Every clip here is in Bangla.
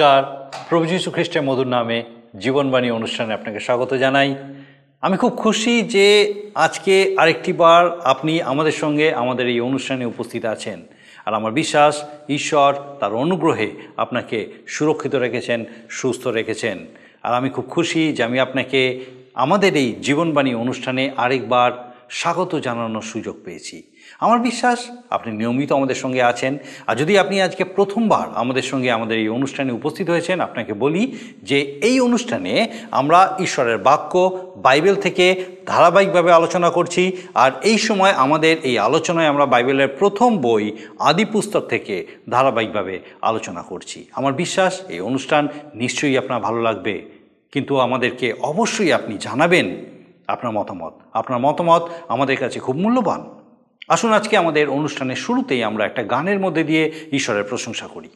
নমস্কার। প্রভু যীশু খ্রিস্টের মধুর নামে জীবনবাণী অনুষ্ঠানে আপনাকে স্বাগত জানাই। আমি খুব খুশি যে আজকে আরেকটি বার আপনি আমাদের সঙ্গে আমাদের এই অনুষ্ঠানে উপস্থিত আছেন। আর আমার বিশ্বাস, ঈশ্বর তার অনুগ্রহে আপনাকে সুরক্ষিত রেখেছেন, সুস্থ রেখেছেন। আর আমি খুব খুশি যে আমি আপনাকে আমাদের এই জীবনবাণী অনুষ্ঠানে আরেকবার স্বাগত জানানোর সুযোগ পেয়েছি। আমার বিশ্বাস, আপনি নিয়মিত আমাদের সঙ্গে আছেন। আর যদি আপনি আজকে প্রথমবার আমাদের সঙ্গে আমাদের এই অনুষ্ঠানে উপস্থিত হয়েছেন, আপনাকে বলি যে এই অনুষ্ঠানে আমরা ঈশ্বরের বাক্য, বাইবেল থেকে ধারাবাহিকভাবে আলোচনা করছি। আর এই সময় আমাদের এই আলোচনায় আমরা বাইবেলের প্রথম বই, আদি পুস্তক থেকে ধারাবাহিকভাবে আলোচনা করছি। আমার বিশ্বাস, এই অনুষ্ঠান নিশ্চয়ই আপনার ভালো লাগবে। কিন্তু আমাদেরকে অবশ্যই আপনি জানাবেন আপনার মতামত। আপনার মতামত আমাদের কাছে খুব মূল্যবান। আসুন আজকে আমাদের অনুষ্ঠানের শুরুতেই আমরা একটা গানের মধ্যে দিয়ে ঈশ্বরের প্রশংসা করি।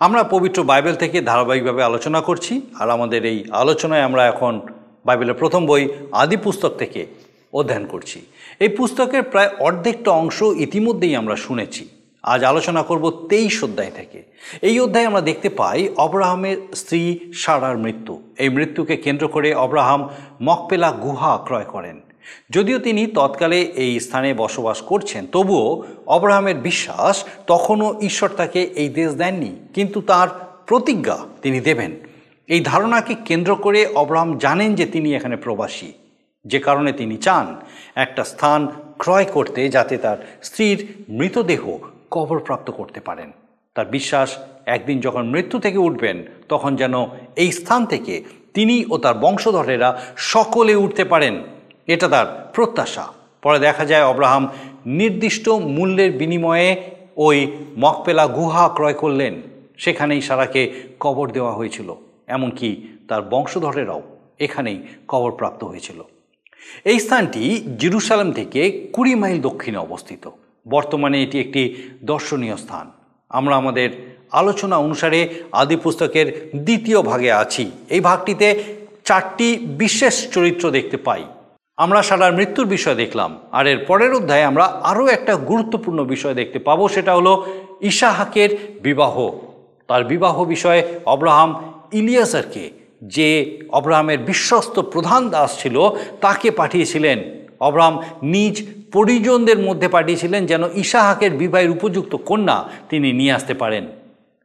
আমরা পবিত্র বাইবেল থেকে ধারাবাহিকভাবে আলোচনা করছি, আর আমাদের এই আলোচনায় আমরা এখন বাইবেলের প্রথম বই আদি পুস্তক থেকে অধ্যয়ন করছি। এই পুস্তকের প্রায় অর্ধেকটা অংশ ইতিমধ্যেই আমরা শুনেছি। আজ আলোচনা করব তেইশ অধ্যায় থেকে। এই অধ্যায়ে আমরা দেখতে পাই অব্রাহামের স্ত্রী সারার মৃত্যু। এই মৃত্যুকে কেন্দ্র করে অব্রাহাম মকপেলা গুহা ক্রয় করেন। যদিও তিনি তৎকালে এই স্থানে বসবাস করছেন, তবুও অব্রাহামের বিশ্বাস তখনও ঈশ্বর তাকে এই দেশ দেননি, কিন্তু তার প্রতিজ্ঞা তিনি দেবেন। এই ধারণাকে কেন্দ্র করে অব্রাহাম জানেন যে তিনি এখানে প্রবাসী। যে কারণে তিনি চান একটা স্থান ক্রয় করতে যাতে তার স্ত্রীর মৃতদেহ কবরপ্রাপ্ত করতে পারেন। তার বিশ্বাস, একদিন যখন মৃত্যু থেকে উঠবেন, তখন যেন এই স্থান থেকে তিনি ও তার বংশধরেরা সকলে উঠতে পারেন। এটা তার প্রত্যাশা। পরে দেখা যায় অব্রাহাম নির্দিষ্ট মূল্যের বিনিময়ে ওই মকপেলা গুহা ক্রয় করলেন। সেখানেই সারাকে কবর দেওয়া হয়েছিল, এমনকি তার বংশধরেরাও এখানেই কবরপ্রাপ্ত হয়েছিল। এই স্থানটি জেরুসালেম থেকে কুড়ি মাইল দক্ষিণে অবস্থিত। বর্তমানে এটি একটি দর্শনীয় স্থান। আমরা আমাদের আলোচনা অনুসারে আদি পুস্তকের দ্বিতীয় ভাগে আছি। এই ভাগটিতে চারটি বিশেষ চরিত্র দেখতে পাই। আমরা সারার মৃত্যুর বিষয় দেখলাম, আর এর পরের অধ্যায়ে আমরা আরও একটা গুরুত্বপূর্ণ বিষয় দেখতে পাবো, সেটা হলো ইশাহাকের বিবাহ। তার বিবাহ বিষয়ে অব্রাহাম ইলিয়াসারকে যে অব্রাহামের বিশ্বস্ত প্রধান দাস ছিল, তাকে পাঠিয়েছিলেন। অব্রাহাম নিজ পরিজনদের মধ্যে পাঠিয়েছিলেন যেন ইশাহাকের বিবাহের উপযুক্ত কন্যা তিনি নিয়ে আসতে পারেন।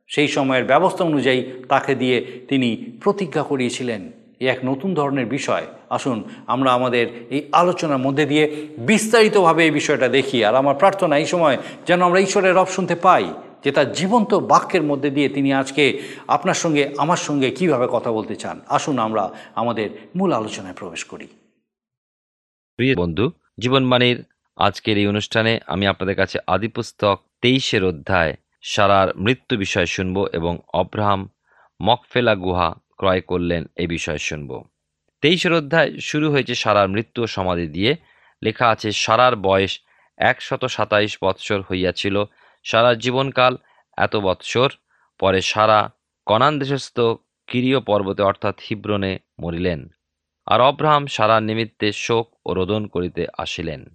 সেই সময়ের ব্যবস্থা অনুযায়ী তাকে দিয়ে তিনি প্রতিজ্ঞা করিয়েছিলেন। এক নতুন ধরনের বিষয়। আসুন, আমরা আমাদের এই আলোচনার মধ্যে দিয়ে বিস্তারিতভাবে এই বিষয়টা দেখি। আর আমার প্রার্থনা এই সময় যেন আমরা ঈশ্বরের রব শুনতে পাই, যে তার জীবন্ত বাক্যের মধ্যে দিয়ে তিনি আজকে আপনার সঙ্গে, আমার সঙ্গে কীভাবে কথা বলতে চান। আসুন, আমরা আমাদের মূল আলোচনায় প্রবেশ করি। প্রিয় বন্ধু, জীবনবাণীর আজকের এই অনুষ্ঠানে আমি আপনাদের কাছে আদিপুস্তক তেইশের অধ্যায় সারার মৃত্যু বিষয় শুনব এবং অব্রাহাম মকফেলা গুহা ক্রয় করলেন এই বিষয় শুনব। তেইশের অধ্যায় শুরু হয়েছে সারার মৃত্যু ও সমাধি দিয়ে। লেখা আছে, সারার বয়স একশত সাতাইশ বৎসর হইয়াছিল। সারার জীবনকাল এত বৎসর। পরে সারা কনান দেশস্থ কিরীয় পর্বতে, অর্থাৎ হিব্রনে মরিলেন। আর অব্রাহাম সারার নিমিত্তে শোক ও রোদন করিতে আসিলেন।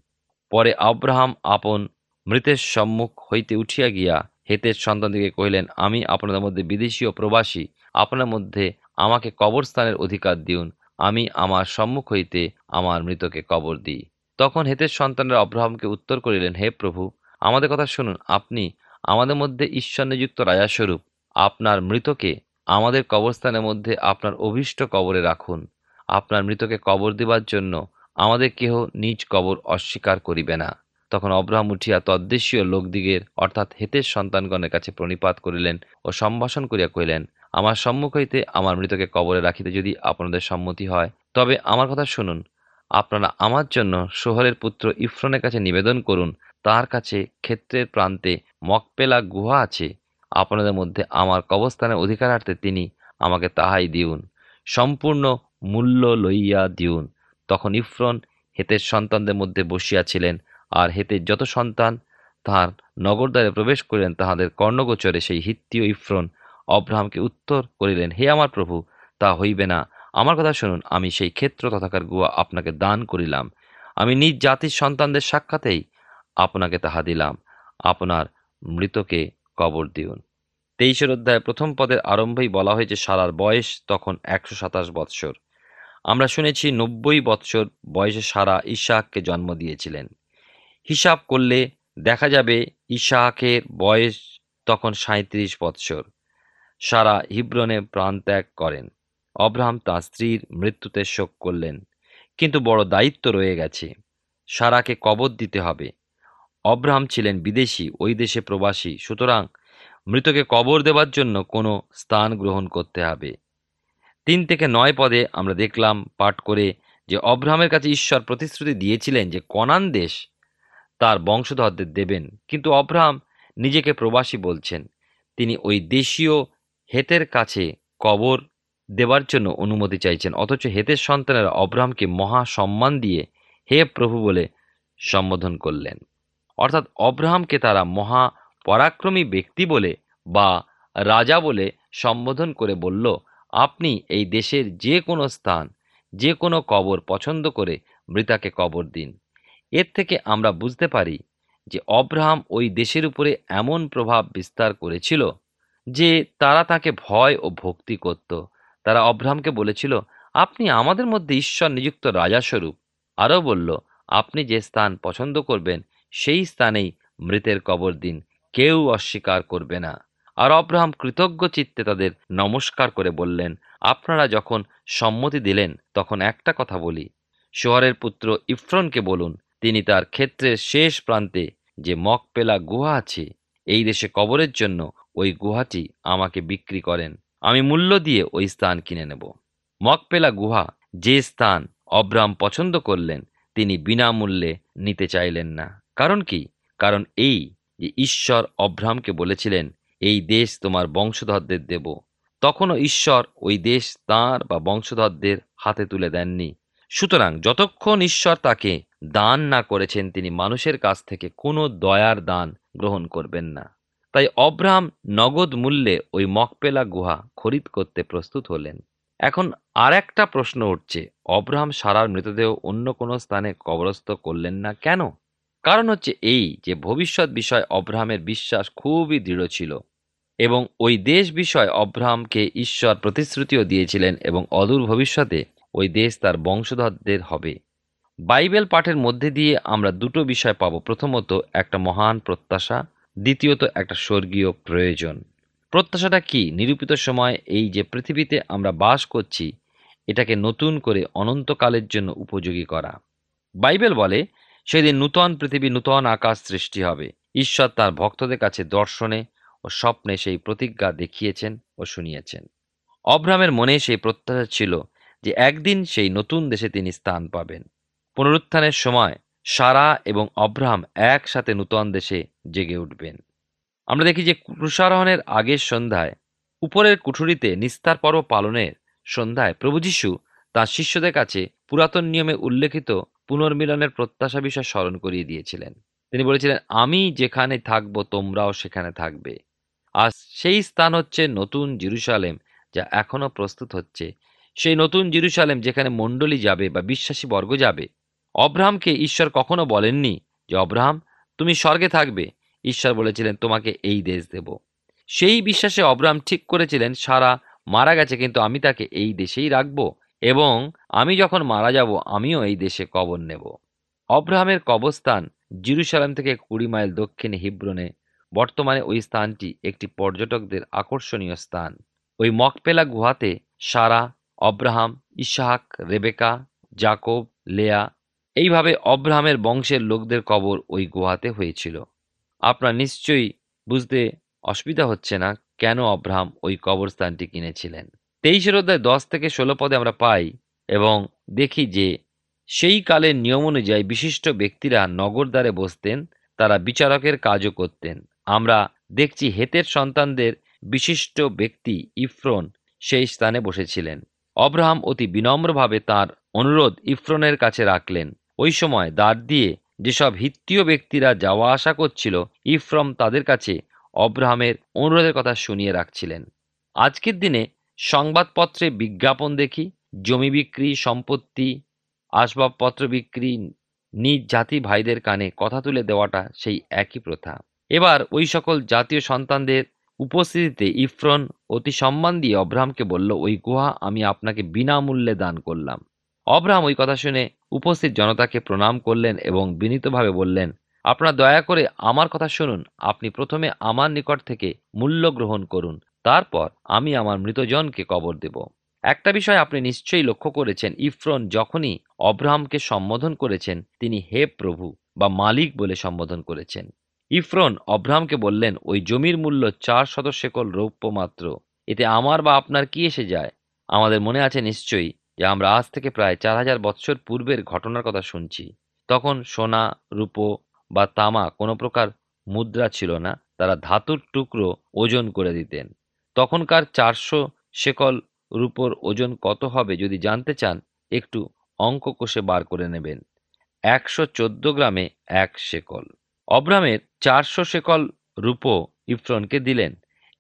পরে আব্রাহাম আপন মৃতের সম্মুখ হইতে উঠিয়া গিয়া হেতের সন্তানদিকে কহিলেন, আমি আপনাদের মধ্যে বিদেশি ও প্রবাসী। আপনার মধ্যে আমাকে কবরস্থানের অধিকার দিউন। আমি আমার সম্মুখ হইতে আমার মৃতকে কবর দিই। তখন হেতের সন্তানের অব্রাহামকে উত্তর করিলেন, হে প্রভু, আমাদের কথা শুনুন। আপনি আমাদের মধ্যে ঈশ্বর নিযুক্ত রাজাস্বরূপ। আপনার মৃতকে আমাদের কবরস্থানের মধ্যে আপনার অভীষ্ট কবরে রাখুন। আপনার মৃতকে কবর দিবার জন্য আমাদের কেহ নিজ কবর অস্বীকার করিবে না। তখন অব্রাহাম উঠিয়া তদ্দেশীয় লোকদিগের, অর্থাৎ হেতের সন্তানগণের কাছে প্রণিপাত করিলেন ও সম্ভাষণ করিয়া কহিলেন আমার সম্মুখ হইতে আমার মৃতকে কবরে রাখিতে যদি আপনাদের সম্মতি হয়, তবে আমার কথা শুনুন। আপনারা আমার জন্য সোহরের পুত্র ইফ্রনের কাছে নিবেদন করুন। তার কাছে ক্ষেত্রের প্রান্তে মকপেলা গুহা আছে। আপনাদের মধ্যে আমার কবস্থানের অধিকারার্থে তিনি আমাকে তাহাই দিউন। সম্পূর্ণ মূল্য লইয়া দিউন। তখন ইফ্রন হেতের সন্তানদের মধ্যে বসিয়াছিলেন আর হেতের যত সন্তান তাহার নগরদ্বারে প্রবেশ করিলেন, তাহাদের কর্ণগোচরে সেই হিত্তীয় ইফ্রন অব্রাহামকে উত্তর করিলেন, হে আমার প্রভু, তা হইবে না। আমার কথা শুনুন, আমি সেই ক্ষেত্র তথাকার গুহা আপনাকে দান করিলাম। আমি নিজ জাতির সন্তানদের সাক্ষাতেই আপনাকে তাহা দিলাম। আপনার মৃতকে কবর দিউন। তেইশের অধ্যায় প্রথম পদের আরম্ভেই বলা হয়েছে সারার বয়স তখন একশো সাতাশ বৎসর। আমরা শুনেছি নব্বই বৎসর বয়সে সারা ইশাককে জন্ম দিয়েছিলেন। হিসাব করলে দেখা যাবে, ইশাকের বয়স তখন সাঁত্রিশ বৎসর। সারা হিব্রনে প্রাণত্যাগ করেন। অব্রাহাম তাঁর স্ত্রীর মৃত্যুতে শোক করলেন। কিন্তু বড় দায়িত্ব রয়ে গেছে। সারাকে কবর দিতে হবে। অব্রাহাম ছিলেন বিদেশি, ওই দেশে প্রবাসী। সুতরাং মৃতকে কবর দেওয়ার জন্য কোনো স্থান গ্রহণ করতে হবে। তিন থেকে নয় পদে আমরা দেখলাম পাঠ করে যে অব্রাহামের কাছে ঈশ্বর প্রতিশ্রুতি দিয়েছিলেন যে কনান দেশ তার বংশধরদের দেবেন। কিন্তু অব্রাহাম নিজেকে প্রবাসী বলছেন। তিনি ওই দেশীয় হেতের কাছে কবর দেবার জন্য অনুমতি চাইছেন। অথচ হেতের সন্তানেরা অব্রাহামকে মহা সম্মান দিয়ে হে প্রভু বলে সম্বোধন করলেন। অর্থাৎ অব্রাহামকে তারা মহা পরাক্রমী ব্যক্তি বলে বা রাজা বলে সম্বোধন করে বলল, আপনি এই দেশের যে কোনো স্থান, যে কোনো কবর পছন্দ করে মৃতাকে কবর দিন। এর থেকে আমরা বুঝতে পারি যে অব্রাহাম ওই দেশের উপরে এমন প্রভাব বিস্তার করেছিল যে তারা তাকে ভয় ও ভক্তি করত। তারা অব্রাহামকে বলেছিল, আপনি আমাদের মধ্যে ঈশ্বর নিযুক্ত রাজাস্বরূপ আরও বলল, আপনি যে স্থান পছন্দ করবেন, সেই স্থানেই মৃতের কবর দিন, কেউ অস্বীকার করবে না। আর অব্রাহাম কৃতজ্ঞ চিত্তে তাদের নমস্কার করে বললেন, আপনারা যখন সম্মতি দিলেন, তখন একটা কথা বলি। শহরের পুত্র ইফ্রনকে বলুন, তিনি তার ক্ষেত্রের শেষ প্রান্তে যে মকপেলা গুহা আছে, এই দেশে কবরের জন্য ওই গুহাটি আমাকে বিক্রি করেন। আমি মূল্য দিয়ে ওই স্থান কিনে নেব। মকপেলা গুহা যে স্থান অব্রাম পছন্দ করলেন, তিনি বিনামূল্যে নিতে চাইলেন না। কারণ কি? কারণ এই যে ঈশ্বর অব্রাহামকে বলেছিলেন, এই দেশ তোমার বংশধরদের দেব। তখনও ঈশ্বর ওই দেশ তাঁর বা বংশধরদের হাতে তুলে দেননি। সুতরাং যতক্ষণ ঈশ্বর তাকে দান না করেছেন, তিনি মানুষের কাছ থেকে কোনো দয়ার দান গ্রহণ করবেন না। তাই অব্রাহাম নগদ মূল্যে ওই মকপেলা গুহা খরিদ করতে প্রস্তুত হলেন। এখন আর একটা প্রশ্ন উঠছে, অব্রাহাম সারার মৃতদেহ অন্য কোনো স্থানে কবরস্থ করলেন না কেন? কারণ হচ্ছে এই যে ভবিষ্যৎ বিষয় অব্রাহামের বিশ্বাস খুবই দৃঢ় ছিল এবং ওই দেশ বিষয় অব্রাহামকে ঈশ্বর প্রতিশ্রুতিও দিয়েছিলেন এবং অদূর ভবিষ্যতে ওই দেশ তার বংশধরদের হবে। বাইবেল পাঠের মধ্যে দিয়ে আমরা দুটো বিষয় পাবো। প্রথমত একটা মহান প্রত্যাশা দ্বিতীয়ত একটা স্বর্গীয় প্রয়োজন। প্রত্যাশাটা কি? নিরূপিত সময়, এই যে পৃথিবীতে আমরা বাস করছি, এটাকে নতুন করে অনন্তকালের জন্য উপযোগী করা। বাইবেল বলে, সেদিন নূতন পৃথিবী, নূতন আকাশ সৃষ্টি হবে। ঈশ্বর তার ভক্তদের কাছে দর্শনে ও স্বপ্নে সেই প্রতিজ্ঞা দেখিয়েছেন ও শুনিয়েছেন। অব্রাহামের মনে সেই প্রত্যাশা ছিল যে একদিন সেই নতুন দেশে তিনি স্থান পাবেন। পুনরুত্থানের সময় সারা এবং অব্রাহাম একসাথে নূতন দেশে জেগে উঠবেন। আমরা দেখি যে ক্রুশারোহণের আগের সন্ধ্যায়, উপরের কুঠুরিতে নিস্তার পর্ব পালনের সন্ধ্যায় প্রভু যীশু তাঁর শিষ্যদের কাছে পুরাতন নিয়মে উল্লেখিত পুনর্মিলনের প্রত্যাশা বিষয় স্মরণ করিয়ে দিয়েছিলেন। তিনি বলেছিলেন, আমি যেখানে থাকব, তোমরাও সেখানে থাকবে। আর সেই স্থান হচ্ছে নতুন জিরুসালেম যা এখনও প্রস্তুত হচ্ছে। সেই নতুন জিরুসালেম যেখানে মণ্ডলী যাবে বা বিশ্বাসী বর্গ যাবে অব্রাহামকে ঈশ্বর কখনো বলেননি যে, অব্রাহাম, তুমি স্বর্গে থাকবে। ঈশ্বর বলেছিলেন, তোমাকে এই দেশ দেব। সেই বিশ্বাসে অব্রাহাম ঠিক করেছিলেন, সারা মারা গেছে, কিন্তু আমি তাকে এই দেশেই রাখব এবং আমি যখন মারা যাব, আমিও এই দেশে কবর নেব। অব্রাহামের কবরস্থান জিরুসালাম থেকে কুড়ি মাইল দক্ষিণে হিব্রনে। বর্তমানে ওই স্থানটি একটি পর্যটকদের আকর্ষণীয় স্থান। ওই Machpelah গুহাতে Sarah Abraham Isaac Rebecca, Jacob, Leah এইভাবে অব্রাহামের বংশের লোকদের কবর ওই গুহাতে হয়েছিল। আপনার নিশ্চয়ই বুঝতে অসুবিধা হচ্ছে না কেন অব্রাহাম ওই কবরস্থানটি কিনেছিলেন। তেইশের অধ্যায় দশ থেকে ষোলো পদে আমরা পাই এবং দেখি যে সেই কালের নিয়ম অনুযায়ী বিশিষ্ট ব্যক্তিরা নগরদ্বারে বসতেন, তারা বিচারকের কাজও করতেন। আমরা দেখছি হেতের সন্তানদের বিশিষ্ট ব্যক্তি ইফ্রন সেই স্থানে বসেছিলেন। অব্রাহাম অতি বিনম্রভাবে তার অনুরোধ ইফ্রনের কাছে রাখলেন। ওই সময় দ্বার দিয়ে যেসব হিত্তীয় ব্যক্তিরা যাওয়া আসা করছিল, ইফ্রম তাদের কাছে অব্রাহামের অনুরোধের কথা শুনিয়ে রাখছিলেন। আজকের দিনে সংবাদপত্রে বিজ্ঞাপন দেখি, জমি বিক্রি, সম্পত্তি, আসবাবপত্র বিক্রি, নিজ জাতি ভাইদের কানে কথা তুলে দেওয়াটা সেই একই প্রথা। এবার ওই সকল জাতীয় সন্তানদের উপস্থিতিতে ইফরন অতি সম্মান দিয়ে অব্রাহামকে বলল, ওই গুহা আমি আপনাকে বিনামূল্যে দান করলাম। অব্রাহাম ওই কথা শুনে উপস্থিত জনতাকে প্রণাম করলেন এবং বিনীতভাবে বললেন, আপনারা দয়া করে আমার কথা শুনুন। আপনি প্রথমে আমার নিকট থেকে মূল্য গ্রহণ করুন। তারপর আমি আমার মৃতজনকে কবর দেব। একটা বিষয় আপনি নিশ্চয়ই লক্ষ্য করেছেন। ইফরন যখনই অব্রাহামকে সম্বোধন করেছেন, তিনি হে প্রভু বা মালিক বলে সম্বোধন করেছেন। ইফরন অব্রাহামকে বললেন, ওই জমির মূল্য চার শত শেকল রৌপ্য মাত্র। এতে আমার বা আপনার কি এসে যায়? আমাদের মনে আছে নিশ্চয়ই যে আমরা আজ থেকে প্রায় চার হাজার বৎসর পূর্বের ঘটনার কথা শুনছি। তখন সোনা, রূপো বা তামা কোনো প্রকার মুদ্রা ছিল না, তারা ধাতুর টুকরো ওজন করে দিতেন। তখনকার চারশো শেকল রূপোর ওজন কত হবে যদি জানতে চান, একটু অঙ্ক কষে বার করে নেবেন। একশো চোদ্দ গ্রামে এক শেকল। অব্রামের চারশো শেকল রূপো ইফরনকে দিলেন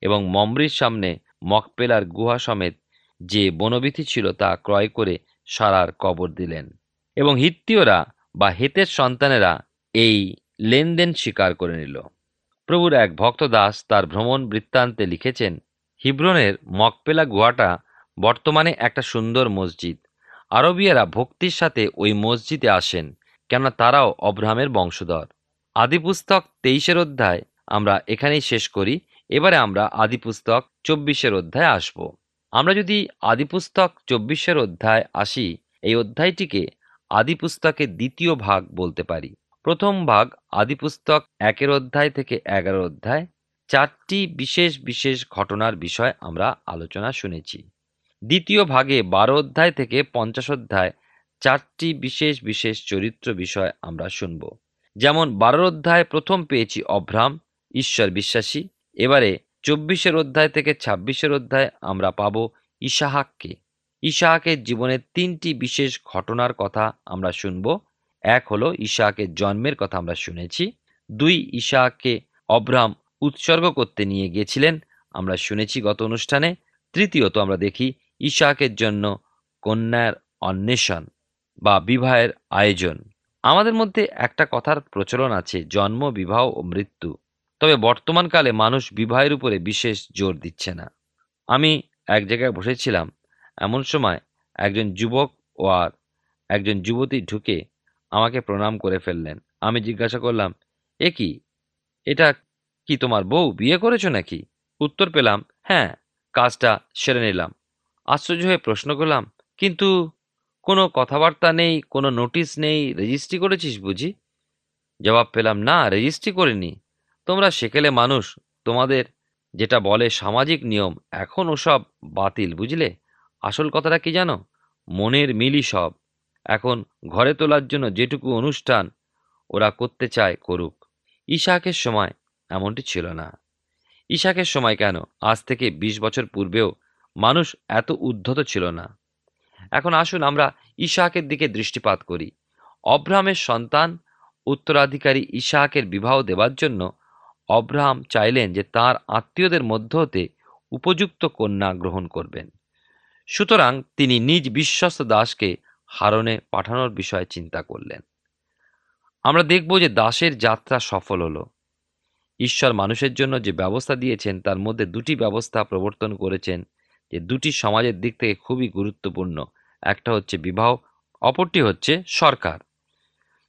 এবং মমরির সামনে মকপেলার গুহা সমেত যে বনবিথি ছিল তা ক্রয় করে সারার কবর দিলেন। এবং হিত্তীয়রা বা হেতের সন্তানেরা এই লেনদেন স্বীকার করে নিল। প্রভুর এক ভক্ত দাস তার ভ্রমণ বৃত্তান্তে লিখেছেন, হিব্রনের মকপেলা গুহাটা বর্তমানে একটা সুন্দর মসজিদ। আরবিয়ারা ভক্তির সাথে ওই মসজিদে আসেন, কেননা তারাও অব্রাহামের বংশধর। আদিপুস্তক তেইশের অধ্যায় আমরা এখানেই শেষ করি। এবারে আমরা আদিপুস্তক চব্বিশের অধ্যায় আসব। আমরা যদি আদিপুস্তক চব্বিশের অধ্যায় আসি, এই অধ্যায়টিকে আদিপুস্তকের দ্বিতীয় ভাগ বলতে পারি। প্রথম ভাগ আদিপুস্তক একের অধ্যায় থেকে এগারো অধ্যায়। চারটি বিশেষ বিশেষ ঘটনার বিষয় আমরা আলোচনা শুনেছি। দ্বিতীয় ভাগে বারো অধ্যায় থেকে পঞ্চাশ অধ্যায় চারটি বিশেষ বিশেষ চরিত্র বিষয় আমরা শুনব। যেমন বারোর অধ্যায় প্রথম পেয়েছি অভ্রাম, ঈশ্বর বিশ্বাসী। এবারে চব্বিশের অধ্যায় থেকে ছাব্বিশের অধ্যায় আমরা পাব ইসাহাককে ইসাহাকের জীবনের তিনটি বিশেষ ঘটনার কথা আমরা শুনব। এক হলো ইসাহাকের জন্মের কথা আমরা শুনেছি। দুই ইসাহাককে অব্রাহাম উৎসর্গ করতে নিয়ে গিয়েছিলেন, আমরা শুনেছি গত অনুষ্ঠানে। তৃতীয়ত আমরা দেখি ইসাহাকের জন্য কন্যার অন্বেষণ বা বিবাহের আয়োজন। আমাদের মধ্যে একটা কথার প্রচলন আছে, জন্ম, বিবাহ ও মৃত্যু। তবে বর্তমানকালে মানুষ বিবাহের উপরে বিশেষ জোর দিচ্ছে না। আমি এক জায়গায় বসেছিলাম, এমন সময় একজন যুবক ও আর একজন যুবতী ঢুকে আমাকে প্রণাম করে ফেললেন। আমি জিজ্ঞাসা করলাম, এ কি? এটা কি তোমার বউ? বিয়ে করেছ নাকি? উত্তর পেলাম হ্যাঁ কাজটা সেরে নিলাম। আশ্চর্য হয়ে প্রশ্ন করলাম, কিন্তু কোনো কথাবার্তা নেই, কোনো নোটিশ নেই, রেজিস্ট্রি করেছিস বুঝি? জবাব পেলাম, না, রেজিস্ট্রি করিনি। তোমরা সেকেলে মানুষ, তোমাদের যেটা বলে সামাজিক নিয়ম, এখন ওসব বাতিল, বুঝলে? আসল কথাটা কি জানো? মনের মিলই সব। এখন ঘরে তোলার জন্য যেটুকু অনুষ্ঠান ওরা করতে চায় করুক। ইশাকের সময় এমনটি ছিল না। ইশাকের সময় কেন? আজ থেকে ২০ বছর পূর্বেও মানুষ এত উদ্ধত ছিল না। এখন আসুন আমরা ইশাকের দিকে দৃষ্টিপাত করি। অব্রাহামের সন্তান, উত্তরাধিকারী ইশাকের বিবাহ দেবার জন্য অব্রাহাম চাইলেন যে তার আত্মীয়দের মধ্য হতে উপযুক্ত কন্যা গ্রহণ করবেন। সুতরাং তিনি নিজ বিশ্বস্ত দাসকে হারনে পাঠানোর বিষয়ে চিন্তা করলেন। আমরা দেখব যে দাসের যাত্রা সফল হলো। ঈশ্বর মানুষের জন্য যে ব্যবস্থা দিয়েছেন, তার মধ্যে দুটি ব্যবস্থা প্রবর্তন করেছেন যে দুটি সমাজের দিক থেকে খুবই গুরুত্বপূর্ণ। একটা হচ্ছে বিবাহ, অপরটি হচ্ছে সরকার।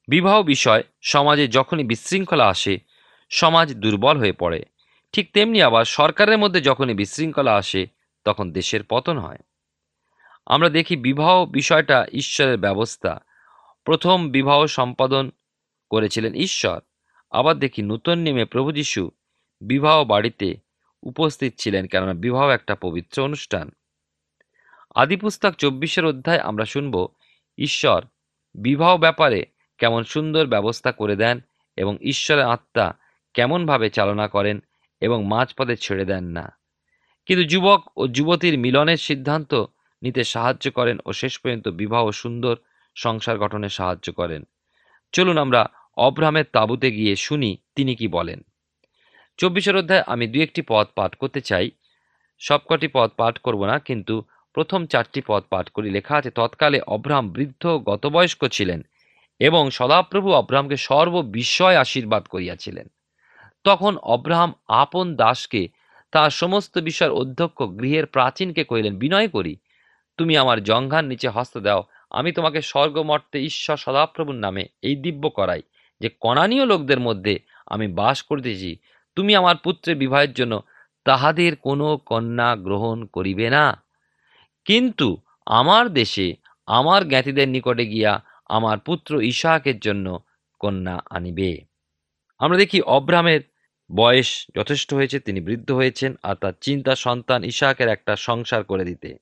বিবাহ বিষয় সমাজে যখনই বিশৃঙ্খলা আসে সমাজ দুর্বল হয়ে পড়ে। ঠিক তেমনি আবার সরকারের মধ্যে যখনই বিশৃঙ্খলা আসে, তখন দেশের পতন হয়। আমরা দেখি বিবাহ বিষয়টা ঈশ্বরের ব্যবস্থা। প্রথম বিবাহ সম্পাদন করেছিলেন ঈশ্বর। আবার দেখি নূতন নিয়মে প্রভু যীশু বিবাহ বাড়িতে উপস্থিত ছিলেন, কেননা বিবাহ একটা পবিত্র অনুষ্ঠান। আদিপুস্তক চব্বিশের অধ্যায় আমরা শুনব, ঈশ্বর বিবাহ ব্যাপারে কেমন সুন্দর ব্যবস্থা করে দেন এবং ঈশ্বরের আত্মা কেমনভাবে চালনা করেন এবং মাঝপথে ছেড়ে দেন না। কিন্তু যুবক ও যুবতীর মিলনের সিদ্ধান্ত নিতে সাহায্য করেন ও শেষ পর্যন্ত বিবাহ সুন্দর সংসার গঠনে সাহায্য করেন। চলুন আমরা অব্রাহামের তাঁবুতে গিয়ে শুনি তিনি কি বলেন। চব্বিশের অধ্যায় আমি দু একটি পদ পাঠ করতে চাই। সবকটি পদ পাঠ করব না, কিন্তু প্রথম চারটি পদ পাঠ করি। লেখা আছে, তৎকালে অব্রাহাম বৃদ্ধ গতবয়স্ক ছিলেন এবং সদাপ্রভু অব্রাহামকে সর্ববিষয় আশীর্বাদ করিয়াছিলেন। তখন অব্রাহাম আপন দাসকে তার সমস্ত বিষয়ের অধ্যক্ষ গৃহের প্রাচীনকে কহিলেন, বিনয় করি, তুমি আমার জঙ্ঘার নিচে হস্ত দাও, আমি তোমাকে স্বর্গমর্তে ঈশ্বর সদাপ্রভুর নামে এই দিব্য করাই, যে কণানীয় লোকদের মধ্যে আমি বাস করিতেছি, তুমি আমার পুত্রের বিবাহের জন্য তাহাদের কোনো কন্যা গ্রহণ করিবে না। কিন্তু আমার দেশে আমার জ্ঞাতিদের নিকটে গিয়া আমার পুত্র ইশাকের জন্য কন্যা আনিবে। আমরা দেখি অব্রাহামের বয়স যথেষ্ট হয়েছে, তিনি বৃদ্ধ হয়েছেন আর তার চিন্তা সন্তান ইশাকের একটা সংসার করে দিতে।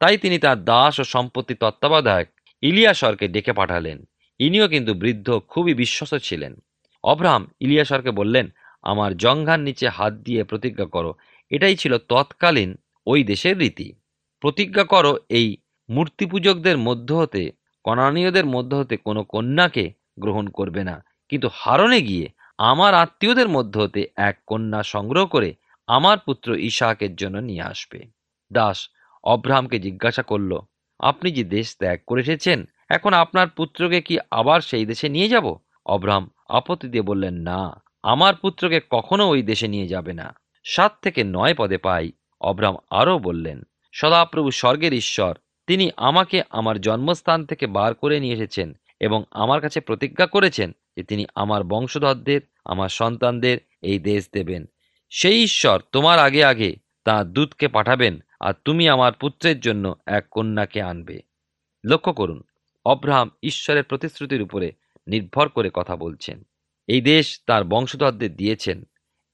তাই তিনি তার দাস ও সম্পত্তি তত্ত্বাবধায়ক ইলিয়াসরকে ডেকে পাঠালেন। ইনিও কিন্তু বৃদ্ধ, খুবই বিশ্বস্ত ছিলেন। অব্রাহাম ইলিয়াসরকে বললেন, আমার জঙ্ঘার নিচে হাত দিয়ে প্রতিজ্ঞা করো। এটাই ছিল তৎকালীন ওই দেশের রীতি। প্রতিজ্ঞা করো এই মূর্তি পূজকদের মধ্য হতে, কনানীয়দের মধ্য হতে কোনো কন্যাকে গ্রহণ করবে না। কিন্তু হারনে গিয়ে আমার আত্মীয়দের মধ্য হতে এক কন্যা সংগ্রহ করে আমার পুত্র ইশাকের জন্য নিয়ে আসবে। দাস অব্রাহামকে জিজ্ঞাসা করল, আপনি যে দেশ ত্যাগ করে এসেছেন, এখন আপনার পুত্রকে কি আবার সেই দেশে নিয়ে যাব? অব্রাহাম আপত্তি দিয়ে বললেন, না, আমার পুত্রকে কখনো ওই দেশে নিয়ে যাবে না। সাত থেকে নয় পদে পাই। অব্রাহাম আরও বললেন, সদাপ্রভু স্বর্গের ঈশ্বর, তিনি আমাকে আমার জন্মস্থান থেকে বার করে নিয়ে এসেছেন এবং আমার কাছে প্রতিজ্ঞা করেছেন যে তিনি আমার বংশধরদের, আমার সন্তানদের এই দেশ দেবেন। সেই ঈশ্বর তোমার আগে আগে তাঁর দূতকে পাঠাবেন আর তুমি আমার পুত্রের জন্য এক কন্যাকে আনবে। লক্ষ্য করুন, অব্রাহাম ঈশ্বরের প্রতিশ্রুতির উপরে নির্ভর করে কথা বলছেন। এই দেশ তার বংশধরদের দিয়েছেন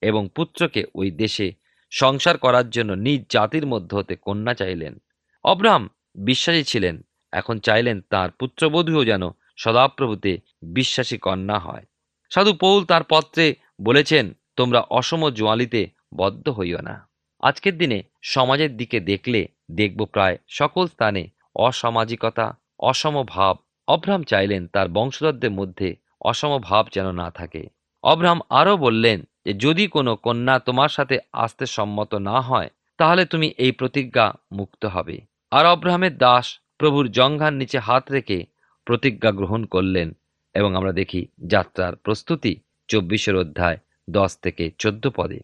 এবং পুত্রকে ওই দেশে সংসার করার জন্য নিজ জাতির মধ্য হতে কন্যা চাইলেন। অব্রাহাম বিশ্বাসী ছিলেন, এখন চাইলেন তার পুত্রবধূও যেন সদাপ্রভুতে বিশ্বাসী কন্যা হয়। সাধু পৌল তার পত্রে বলেছেন, তোমরা অসম জোয়ালিতে বদ্ধ হইও না। আজকের দিনে সমাজের দিকে দেখলে দেখব প্রায় সকল স্থানে অসামাজিকতা, অসম ভাব। অব্রাহাম চাইলেন তার বংশধরদের মধ্যে অসমভাব যেন না থাকে। অব্রাহাম আরও বললেন যে, যদি কোনো কন্যা তোমার সাথে আসতে সম্মত না হয়, তাহলে তুমি এই প্রতিজ্ঞা মুক্ত হবে। আর অব্রাহামের দাস প্রভুর জঙ্ঘার নিচে হাত রেখে প্রতিজ্ঞা গ্রহণ করলেন এবং আমরা দেখি যাত্রার প্রস্তুতি চব্বিশের অধ্যায় দশ থেকে চোদ্দ পদে।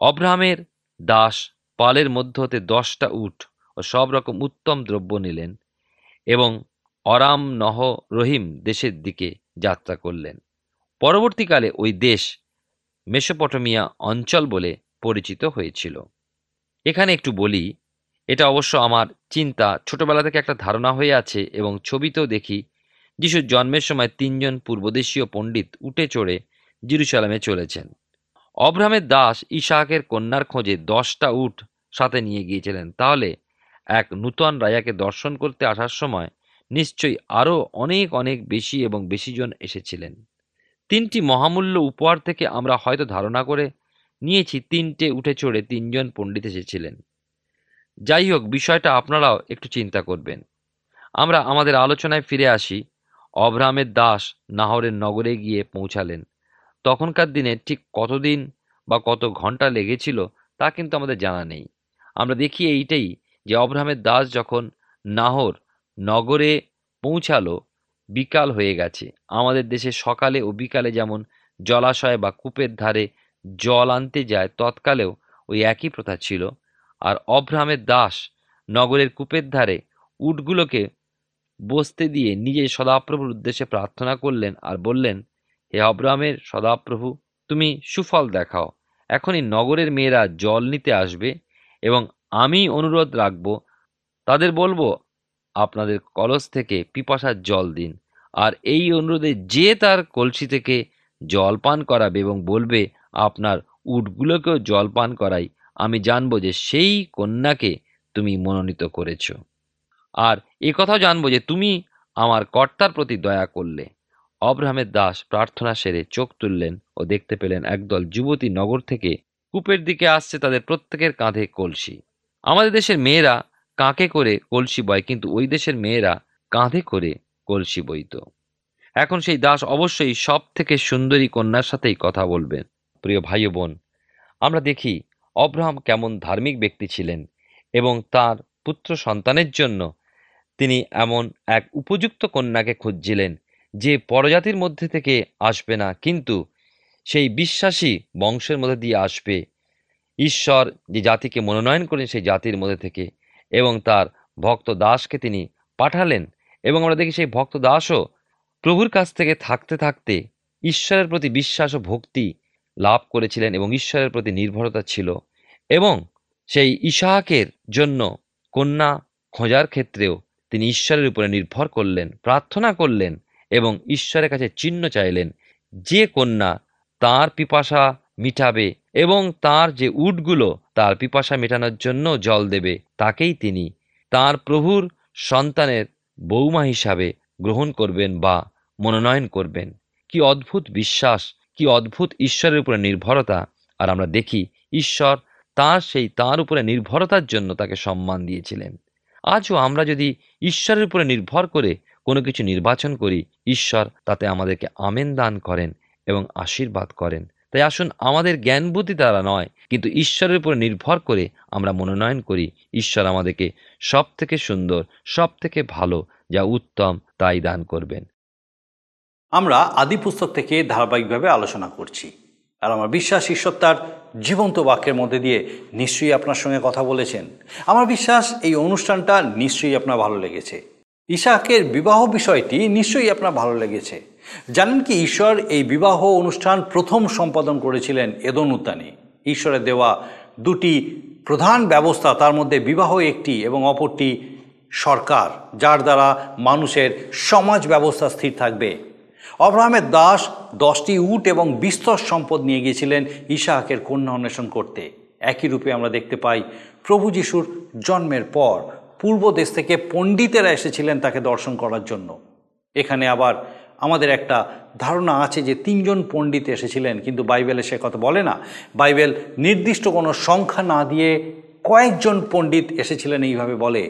অব্রাহামের দাস পালের মধ্য হতে দশটা উট ও সব রকম উত্তম দ্রব্য নিলেন এবং অরাম নহ রহিম দেশের দিকে যাত্রা করলেন। পরবর্তীকালে ওই দেশ মেসোপটেমিয়া অঞ্চল বলে পরিচিত হয়েছিল। এখানে একটু বলি এটা অবশ্য আমার চিন্তা। ছোটবেলা থেকে একটা ধারণা হয়ে আছে এবং ছবিতেও দেখি যিশুর জন্মের সময় তিনজন পূর্বদেশীয় পণ্ডিত উঠে চড়ে জিরুসালামে চলেছেন। অব্রাহামের দাস ইসাহাকের কন্যার খোঁজে দশটা উঠ সাথে নিয়ে গিয়েছিলেন। তাহলে এক নূতন রাজাকে দর্শন করতে আসার সময় নিশ্চয়ই আরও অনেক অনেক বেশি এবং বেশি জন এসেছিলেন। তিনটি মহামূল্য উপহার থেকে আমরা হয়তো ধারণা করে নিয়েছি, তিনটে উঠে চড়ে তিনজন পণ্ডিত এসেছিলেন। যাই হোক, বিষয়টা আপনারাও একটু চিন্তা করবেন। আমরা আমাদের আলোচনায় ফিরে আসি। অব্রাহামের দাস নাহরের নগরে গিয়ে পৌঁছালেন। তখনকার দিনে ঠিক কতদিন বা কত ঘণ্টা লেগেছিল তা কিন্তু আমাদের জানা নেই। আমরা দেখি এইটাই যে অব্রাহামের দাস যখন নাহর নগরে পৌঁছালো, বিকাল হয়ে গেছে। আমাদের দেশে সকালে ও বিকালে যেমন জলাশয় বা কূপের ধারে জল আনতে যায়, তৎকালেও ওই একই প্রথা ছিল। আর অভ্রামের দাস নগরের কূপের ধারে উটগুলোকে বসতে দিয়ে নিজে সদাপ্রভুর উদ্দেশ্যে প্রার্থনা করলেন আর বললেন, হে অব্রাহামের সদাপ্রভু, তুমি সুফল দেখাও। এখনই নগরের মেয়েরা জল নিতে আসবে এবং আমি অনুরোধ রাখব। তাদের বলব, আপনাদের কলস থেকে পিপাসার জল দিন। আর এই অনুরোধে যে তার কলসি থেকে জল পান করাবে এবং বলবে, আপনার উটগুলোকেও জল পান করাই। আমি জানব যে সেই কন্যাকে তুমি মনোনীত করেছ। আর এ কথাও জানব যে তুমি আমার কর্তার প্রতি দয়া করলে। অব্রাহামের দাস প্রার্থনা সেরে চোখ তুললেন ও দেখতে পেলেন একদল যুবতী নগর থেকে কূপের দিকে আসছে তাদের প্রত্যেকের কাঁধে কলসি। আমাদের দেশের মেয়েরা কাঁকে করে কলসি বয়, কিন্তু ওই দেশের মেয়েরা কাঁধে করে কলসি বইত এখন সেই দাস অবশ্যই সব থেকে সুন্দরী কন্যার সাথেই কথা বলবেন প্রিয় ভাই বোন, আমরা দেখি অব্রাহাম কেমন ধার্মিক ব্যক্তি ছিলেন এবং তার পুত্র সন্তানের জন্য তিনি এমন এক উপযুক্ত কন্যাকে খুঁজছিলেন যে পরজাতির মধ্যে থেকে আসবে না, কিন্তু সেই বিশ্বাসী বংশের মধ্যে দিয়ে আসবে। ঈশ্বর যে জাতিকে মনোনয়ন করেন সেই জাতির মধ্যে থেকে এবং তার ভক্ত দাসকে তিনি পাঠালেন এবং আমরা দেখি সেই ভক্ত দাসও প্রভুর কাছ থেকে থাকতে থাকতে ঈশ্বরের প্রতি বিশ্বাস ও ভক্তি লাভ করেছিলেন এবং ঈশ্বরের প্রতি নির্ভরতা ছিল এবং সেই ইসাহাকের জন্য কন্যা খোঁজার ক্ষেত্রেও তিনি ঈশ্বরের উপরে নির্ভর করলেন, প্রার্থনা করলেন এবং ঈশ্বরের কাছে চিহ্ন চাইলেন, যে কন্যা তার পিপাসা মিটাবে এবং তার যে উটগুলো তার পিপাসা মেটানোর জন্য জল দেবে, তাকেই তিনি তার প্রভুর সন্তানের বৌমা হিসাবে গ্রহণ করবেন বা মনোনয়ন করবেন। কি অদ্ভুত বিশ্বাস! কি অদ্ভুত ঈশ্বরের উপরে নির্ভরতা। আর আমরা দেখি, ঈশ্বর তার সেই তার উপরে নির্ভরতার জন্য তাকে সম্মান দিয়েছিলেন। আজও আমরা যদি ঈশ্বরের উপরে নির্ভর করে কোনো কিছু নির্বাচন করি, ঈশ্বর তাতে আমাদেরকে আমেন দান করেন এবং আশীর্বাদ করেন। তাই আসুন, আমাদের জ্ঞান বুদ্ধি দ্বারা নয়, কিন্তু ঈশ্বরের উপর নির্ভর করে আমরা মনোনয়ন করি, ঈশ্বর আমাদেরকে সব থেকে সুন্দর সব থেকে ভালো, যা উত্তম তাই দান করবেন। আমরা আদি পুস্তক থেকে ধারাবাহিকভাবে আলোচনা করছি। আর আমার বিশ্বাস ঈশ্বর তার জীবন্ত বাক্যের মধ্যে দিয়ে নিশ্চয়ই আপনার সঙ্গে কথা বলেছেন। আমার বিশ্বাস এই অনুষ্ঠানটা নিশ্চয়ই আপনার ভালো লেগেছে। ইসাকের বিবাহ বিষয়টি নিশ্চয়ই আপনার ভালো লেগেছে। জানেন কি ঈশ্বর এই বিবাহ অনুষ্ঠান প্রথম সম্পাদন করেছিলেন এদন উদ্যানে। ঈশ্বরের দেওয়া দুটি প্রধান ব্যবস্থা তার মধ্যে বিবাহ একটি এবং অপরটি সরকার, যার দ্বারা মানুষের সমাজ ব্যবস্থা স্থির থাকবে। অব্রাহামের দাস দশটি উট এবং বিস্তর সম্পদ নিয়ে গিয়েছিলেন ইসাহাকের কন্যা অন্বেষণ করতে। একই রূপে আমরা দেখতে পাই প্রভু যিশুর জন্মের পর পূর্ব দেশ থেকে পণ্ডিতেরা এসেছিলেন তাকে দর্শন করার জন্য। এখানে আবার আমাদের একটা ধারণা আছে যে তিনজন পণ্ডিত এসেছিলেন, কিন্তু বাইবেলে সে কথা বলে না। বাইবেল নির্দিষ্ট কোনো সংখ্যা না দিয়ে কয়েকজন পণ্ডিত এসেছিলেন, এইভাবে বলে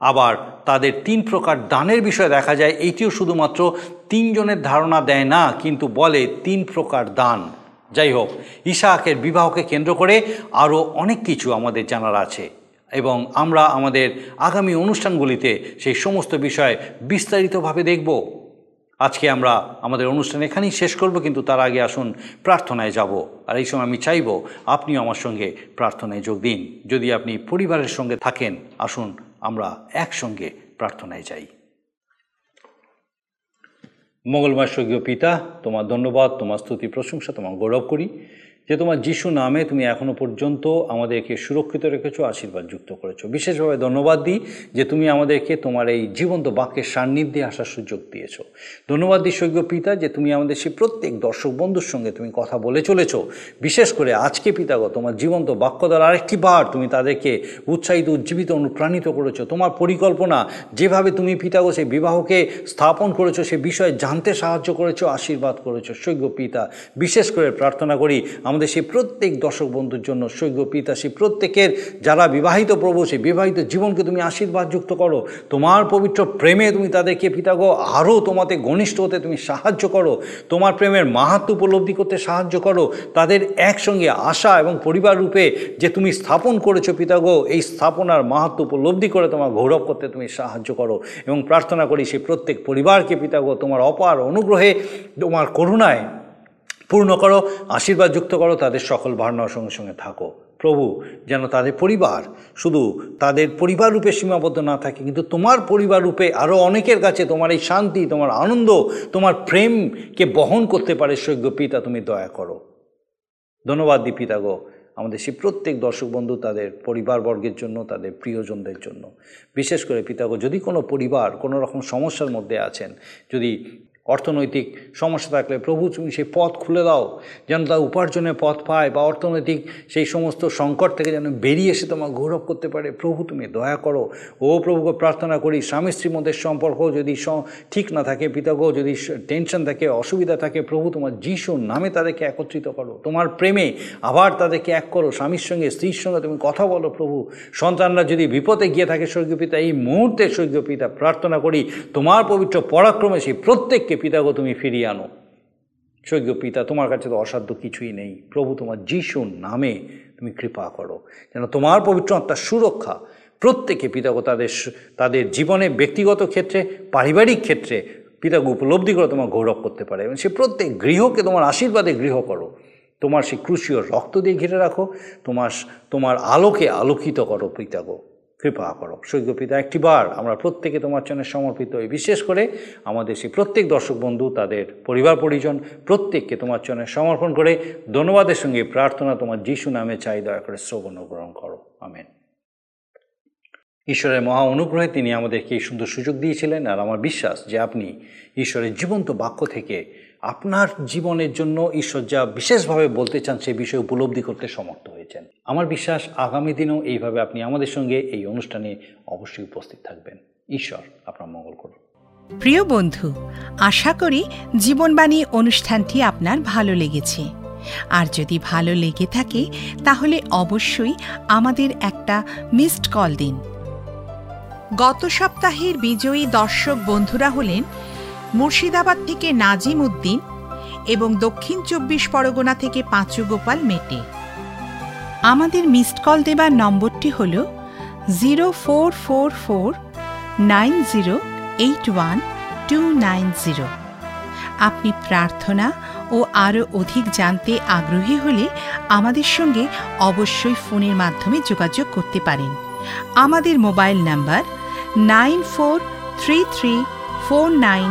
আবার তাদের তিন প্রকার দানের বিষয়ে দেখা যায়, এইটিও শুধুমাত্র তিনজনের ধারণা দেয় না, কিন্তু বলে তিন প্রকার দান। যাই হোক ইসাহাকের বিবাহকে কেন্দ্র করে আরও অনেক কিছু আমাদের জানার আছে এবং আমরা আমাদের আগামী অনুষ্ঠানগুলিতে সেই সমস্ত বিষয় বিস্তারিতভাবে দেখব। আজকে আমরা আমাদের অনুষ্ঠান এখানেই শেষ করব, কিন্তু তার আগে আসুন প্রার্থনায় যাব। আর এই সময় আমি চাইব আপনিও আমার সঙ্গে প্রার্থনায় যোগ দিন। যদি আপনি পরিবারের সঙ্গে থাকেন, আসুন আমরা একসঙ্গে প্রার্থনায় যাই। মঙ্গলময় স্বর্গীয় পিতা, তোমার ধন্যবাদ, তোমার স্তুতি, প্রশংসা তোমার গৌরব করি। যে তোমার যিশু নামে তুমি এখনও পর্যন্ত আমাদেরকে সুরক্ষিত রেখেছো, আশীর্বাদ যুক্ত করেছ। বিশেষভাবে ধন্যবাদ দিই যে তুমি আমাদেরকে তোমার এই জীবন্ত বাক্যের সান্নিধ্যে আসার সুযোগ দিয়েছ। ধন্যবাদ দিই স্বর্গীয় পিতা যে তুমি আমাদের সেই প্রত্যেক দর্শক বন্ধুর সঙ্গে তুমি কথা বলে চলেছো। বিশেষ করে আজকে পিতাগ তোমার জীবন্ত বাক্য দ্বারা আরেকটি বার তুমি তাদেরকে উৎসাহিত, উজ্জীবিত, অনুপ্রাণিত করেছ। তোমার পরিকল্পনা, যেভাবে তুমি পিতাগো সেই বিবাহকে স্থাপন করেছ, সে বিষয়ে জানতে সাহায্য করেছ, আশীর্বাদ করেছ সৈক্য পিতা। বিশেষ করে প্রার্থনা করি আমাদের সেই প্রত্যেক দর্শক বন্ধুর জন্য সৈক্য পিতা, সেই প্রত্যেকের যারা বিবাহিত প্রভু, সেই বিবাহিত জীবনকে তুমি আশীর্বাদ যুক্ত করো। তোমার পবিত্র প্রেমে তুমি তাদেরকে পিতাগো আরও তোমাতে ঘনিষ্ঠ হতে তুমি সাহায্য করো। তোমার প্রেমের মাহাত্ম উপলব্ধি করতে সাহায্য করো। তাদের একসঙ্গে আশা এবং পরিবার রূপে যে তুমি স্থাপন করেছ পিতাগো এই স্থাপনার মাহাত্ম উপলব্ধি করে তোমার গৌরব করতে তুমি সাহায্য করো এবং প্রার্থনা করি সেই প্রত্যেক পরিবারকে পিতাগো তোমার অপার অনুগ্রহে, তোমার করুণায় পূর্ণ করো, আশীর্বাদ যুক্ত করো, তাদের সকল ভাবনার সঙ্গে সঙ্গে থাকো। প্রভু, যেন তাদের পরিবার, শুধু তাদের পরিবার রূপে সীমাবদ্ধ না থাকে, কিন্তু তোমার পরিবার রূপে আরও অনেকের কাছে তোমার এই শান্তি, তোমার আনন্দ, তোমার প্রেমকে বহন করতে পারে। সৈক্য পিতা, তুমি দয়া করো। ধন্যবাদ দি পিতা গো, আমাদের সেই প্রত্যেক দর্শক বন্ধু তাদের পরিবারবর্গের জন্য, তাদের প্রিয়জনদের জন্য। বিশেষ করে পিতাগো যদি কোনো পরিবার কোনো রকম সমস্যার মধ্যে আছেন, যদি অর্থনৈতিক সমস্যা থাকলে, প্রভু, তুমি সেই পথ খুলে দাও, যেন তার উপার্জনের পথ পায় বা অর্থনৈতিক সেই সমস্ত সংকট থেকে যেন বেরিয়ে এসে তোমার গৌরব করতে পারে। প্রভু, তুমি দয়া করো। ও প্রভুকে প্রার্থনা করি, স্বামী, স্ত্রীর মধ্যে সম্পর্ক যদি ঠিক না থাকে পিতাগো যদি টেনশন থাকে, অসুবিধা থাকে, প্রভু, তোমার যিশুর নামে তাদেরকে একত্রিত করো। তোমার প্রেমে আবার তাদেরকে এক করো। স্বামীর সঙ্গে, স্ত্রীর সঙ্গে তুমি কথা বলো, প্রভু। সন্তানরা যদি বিপদে গিয়ে থাকে, স্বর্গীয় পিতা, এই মুহূর্তে স্বর্গীয় পিতা, প্রার্থনা করি, তোমার পবিত্র পরাক্রমে সেই প্রত্যেককে পিতাগো, তুমি ফিরিয়ে আনো। স্বর্গীয় পিতা, তোমার কাছে তো অসাধ্য কিছুই নেই। প্রভু তোমার যিশুর নামে তুমি কৃপা করো। যেন তোমার পবিত্র আত্মার সুরক্ষা প্রত্যেকে পিতাগো, তাদের তাদের জীবনে ব্যক্তিগত ক্ষেত্রে, পারিবারিক ক্ষেত্রে পিতাকে উপলব্ধি করে তোমার গৌরব করতে পারে। এবং সে প্রত্যেক গৃহকে তোমার আশীর্বাদে গৃহ করো। তোমার সেই ক্রুশীয় রক্ত দিয়ে ঘিরে রাখো। তোমার তোমার আলোকে আলোকিত করো পিতাগো। কৃপা করো। সৈক্য পিতা, একটিবার আমরা প্রত্যেকে তোমার জন্য সমর্পিত হই। বিশেষ করে আমাদের সেই প্রত্যেক দর্শক বন্ধু, তাদের পরিবার, পরিজন, প্রত্যেককে তোমার জন্য সমর্পণ করে ধন্যবাদের সঙ্গে প্রার্থনা তোমার যিশু নামে চাই, দয়া করে শ্রবণ গ্রহণ করো। আমেন। ঈশ্বরের মহা অনুগ্রহে তিনি আমাদেরকে এই সুন্দর সুযোগ দিয়েছিলেন, আর আমার বিশ্বাস যে আপনি ঈশ্বরের জীবন্ত বাক্য থেকে আপনার জীবনের জন্য ঈশ্বর যা বিশেষভাবে বলতে চান সে বিষয়ে উপলব্ধি করতে সমর্থ হয়েছেন। আমার বিশ্বাস আগামী দিনেও এইভাবে আপনি আমাদের সঙ্গে এই অনুষ্ঠানে অবশ্যই উপস্থিত থাকবেন। ঈশ্বর আপনার মঙ্গল করুন। প্রিয় বন্ধু, আশা করি জীবনবাণী অনুষ্ঠানটি আপনার ভালো লেগেছে। আর যদি ভালো লেগে থাকে, তাহলে অবশ্যই আমাদের একটা মিসড কল দিন। গত সপ্তাহের বিজয়ী দর্শক বন্ধুরা হলেন মুর্শিদাবাদ থেকে নাজিম উদ্দিন এবং দক্ষিণ চব্বিশ পরগনা থেকে পাঁচু গোপাল মেটে। আমাদের মিসড কল দেবার নম্বরটি হল zero four four four nine zero eight one two nine zero. আপনি প্রার্থনা ও আরও অধিক জানতে আগ্রহী হলে আমাদের সঙ্গে অবশ্যই ফোনের মাধ্যমে যোগাযোগ করতে পারেন। আমাদের mobile number nine four three three four nine